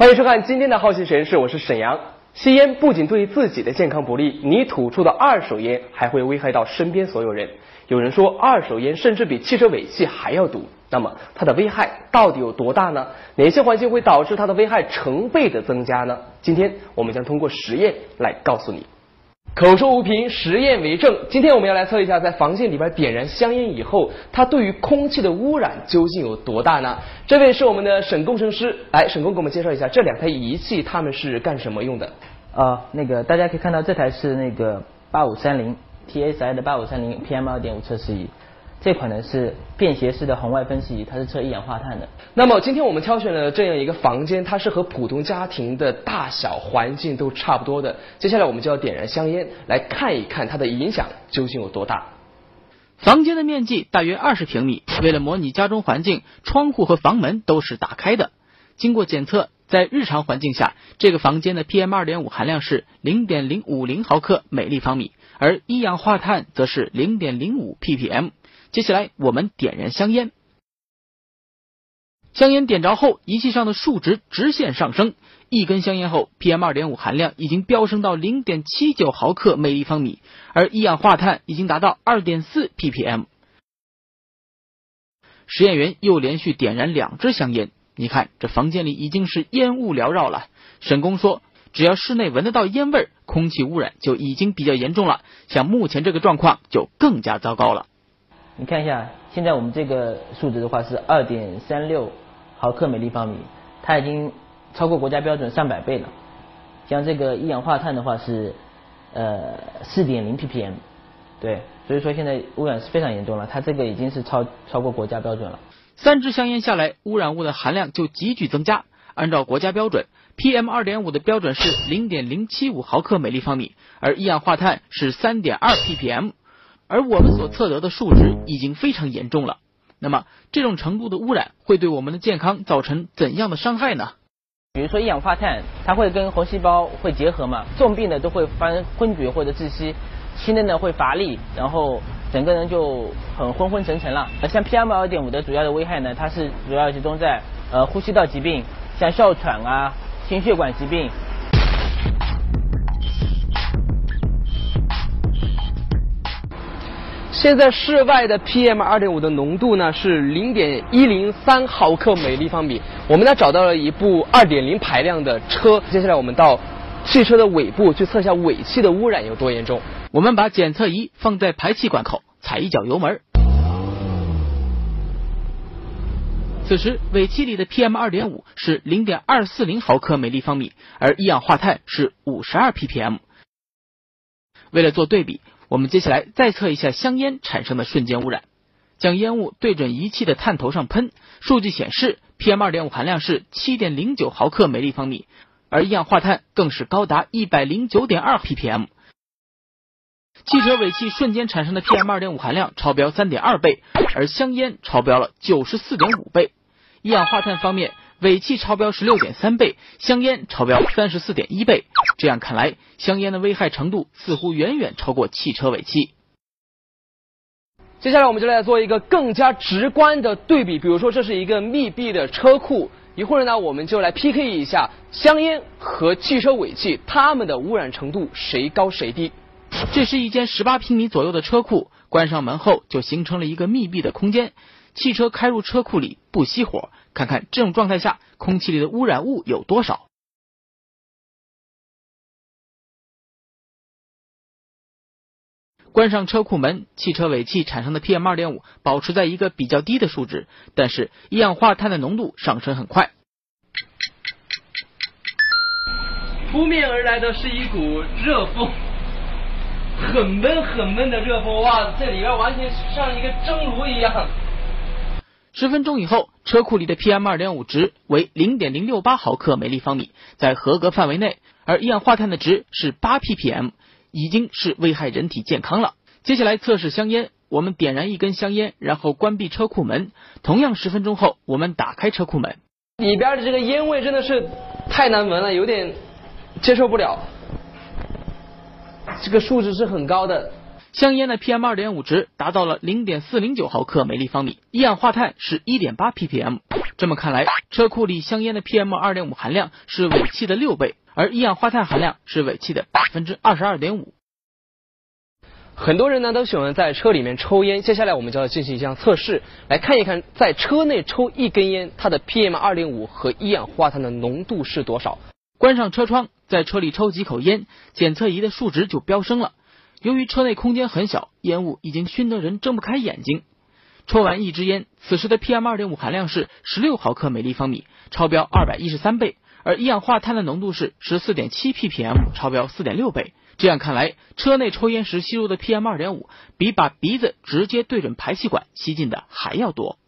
欢迎收看今天的好奇实验室，我是沈阳。吸烟不仅对自己的健康不利，你吐出的二手烟还会危害到身边所有人。有人说二手烟甚至比汽车尾气还要毒，那么它的危害到底有多大呢？哪些环境会导致它的危害成倍的增加呢？今天我们将通过实验来告诉你。口说无凭，实验为证。今天我们要来测一下，在房间里边点燃香烟以后，它对于空气的污染究竟有多大呢？这位是我们的沈工程师，来，沈工给我们介绍一下这两台仪器，他们是干什么用的？啊，那个大家可以看到，这台是那个八五三零 TSI 的八五三零 PM 二点五测试仪。这款呢是便携式的红外分析仪，它是测一氧化碳的。那么今天我们挑选了这样一个房间，它是和普通家庭的大小环境都差不多的。接下来我们就要点燃香烟，来看一看它的影响究竟有多大。房间的面积大约二十平米，为了模拟家中环境，窗户和房门都是打开的。经过检测，在日常环境下，这个房间的 PM 二点五含量是零点零五零毫克每立方米，而一氧化碳则是零点零五 ppm。接下来，我们点燃香烟。香烟点着后，仪器上的数值直线上升。一根香烟后，PM 二点五含量已经飙升到零点七九毫克每立方米，而一氧化碳已经达到二点四 ppm。实验员又连续点燃两支香烟，你看，这房间里已经是烟雾缭绕了。沈工说，只要室内闻得到烟味，空气污染就已经比较严重了。像目前这个状况，就更加糟糕了。你看一下，现在我们这个数值的话是二点三六毫克每立方米，它已经超过国家标准上百倍了。像这个一氧化碳的话是呃四点零 ppm，对，所以说现在污染是非常严重了，它这个已经是超超过国家标准了。三支香烟下来，污染物的含量就急剧增加。按照国家标准，PM 二点五的标准是零点零七五毫克每立方米，而一氧化碳是三点二 ppm。而我们所测得的数值已经非常严重了。那么，这种程度的污染会对我们的健康造成怎样的伤害呢？比如说一氧化碳，它会跟红细胞会结合嘛，重病的都会发生昏厥或者窒息，轻的呢会乏力，然后整个人就很昏昏沉沉了。像 PM 二点五的主要的危害呢，它是主要集中在呃呼吸道疾病，像哮喘啊、心血管疾病。现在室外的 PM 二点五的浓度呢是零点一零三毫克每立方米。我们呢找到了一部二点零排量的车，接下来我们到汽车的尾部去测一下尾气的污染有多严重。我们把检测仪放在排气管口，踩一脚油门。此时尾气里的 PM 二点五是零点二四零毫克每立方米，而一氧化碳是五十二 ppm。为了做对比。我们接下来再测一下香烟产生的瞬间污染，将烟雾对准仪器的探头上喷，数据显示 PM 二点五含量是七点零九毫克每立方米，而一氧化碳更是高达一百零九点二 ppm。汽车尾气瞬间产生的 PM 二点五含量超标三点二倍，而香烟超标了九十四点五倍。一氧化碳方面。尾气超标十六点三倍，香烟超标三十四点一倍。这样看来，香烟的危害程度似乎远远超过汽车尾气。接下来，我们就来做一个更加直观的对比。比如说，这是一个密闭的车库，一会儿呢，我们就来 PK 一下香烟和汽车尾气，它们的污染程度谁高谁低。这是一间十八平米左右的车库，关上门后就形成了一个密闭的空间。汽车开入车库里不熄火，看看这种状态下空气里的污染物有多少。关上车库门，汽车尾气产生的 PM 二点五保持在一个比较低的数值，但是一氧化碳的浓度上升很快。扑面而来的是一股热风，很闷很闷的热风，哇，这里边完全像一个蒸炉一样。十分钟以后，车库里的 PM 二点五值为零点零六八毫克每立方米，在合格范围内，而一氧化碳的值是八 ppm，已经是危害人体健康了。接下来测试香烟，我们点燃一根香烟，然后关闭车库门，同样十分钟后，我们打开车库门，里边的这个烟味真的是太难闻了，有点接受不了。这个数值是很高的。香烟的 PM 二点五值达到了零点四零九毫克每立方米，一氧化碳是一点八 ppm。这么看来，车库里香烟的 PM 二点五含量是尾气的六倍，而一氧化碳含量是尾气的百分之二十二点五。很多人呢都喜欢在车里面抽烟，接下来我们就要进行一项测试，来看一看在车内抽一根烟，它的 PM 二点五和一氧化碳的浓度是多少。关上车窗，在车里抽几口烟，检测仪的数值就飙升了。由于车内空间很小，烟雾已经熏得人睁不开眼睛。抽完一支烟，此时的 PM 二点五含量是十六毫克每立方米，超标二百一十三倍；而一氧化碳的浓度是十四点七 ppm，超标四点六倍。这样看来，车内抽烟时吸入的 PM 二点五，比把鼻子直接对准排气管吸进的还要多。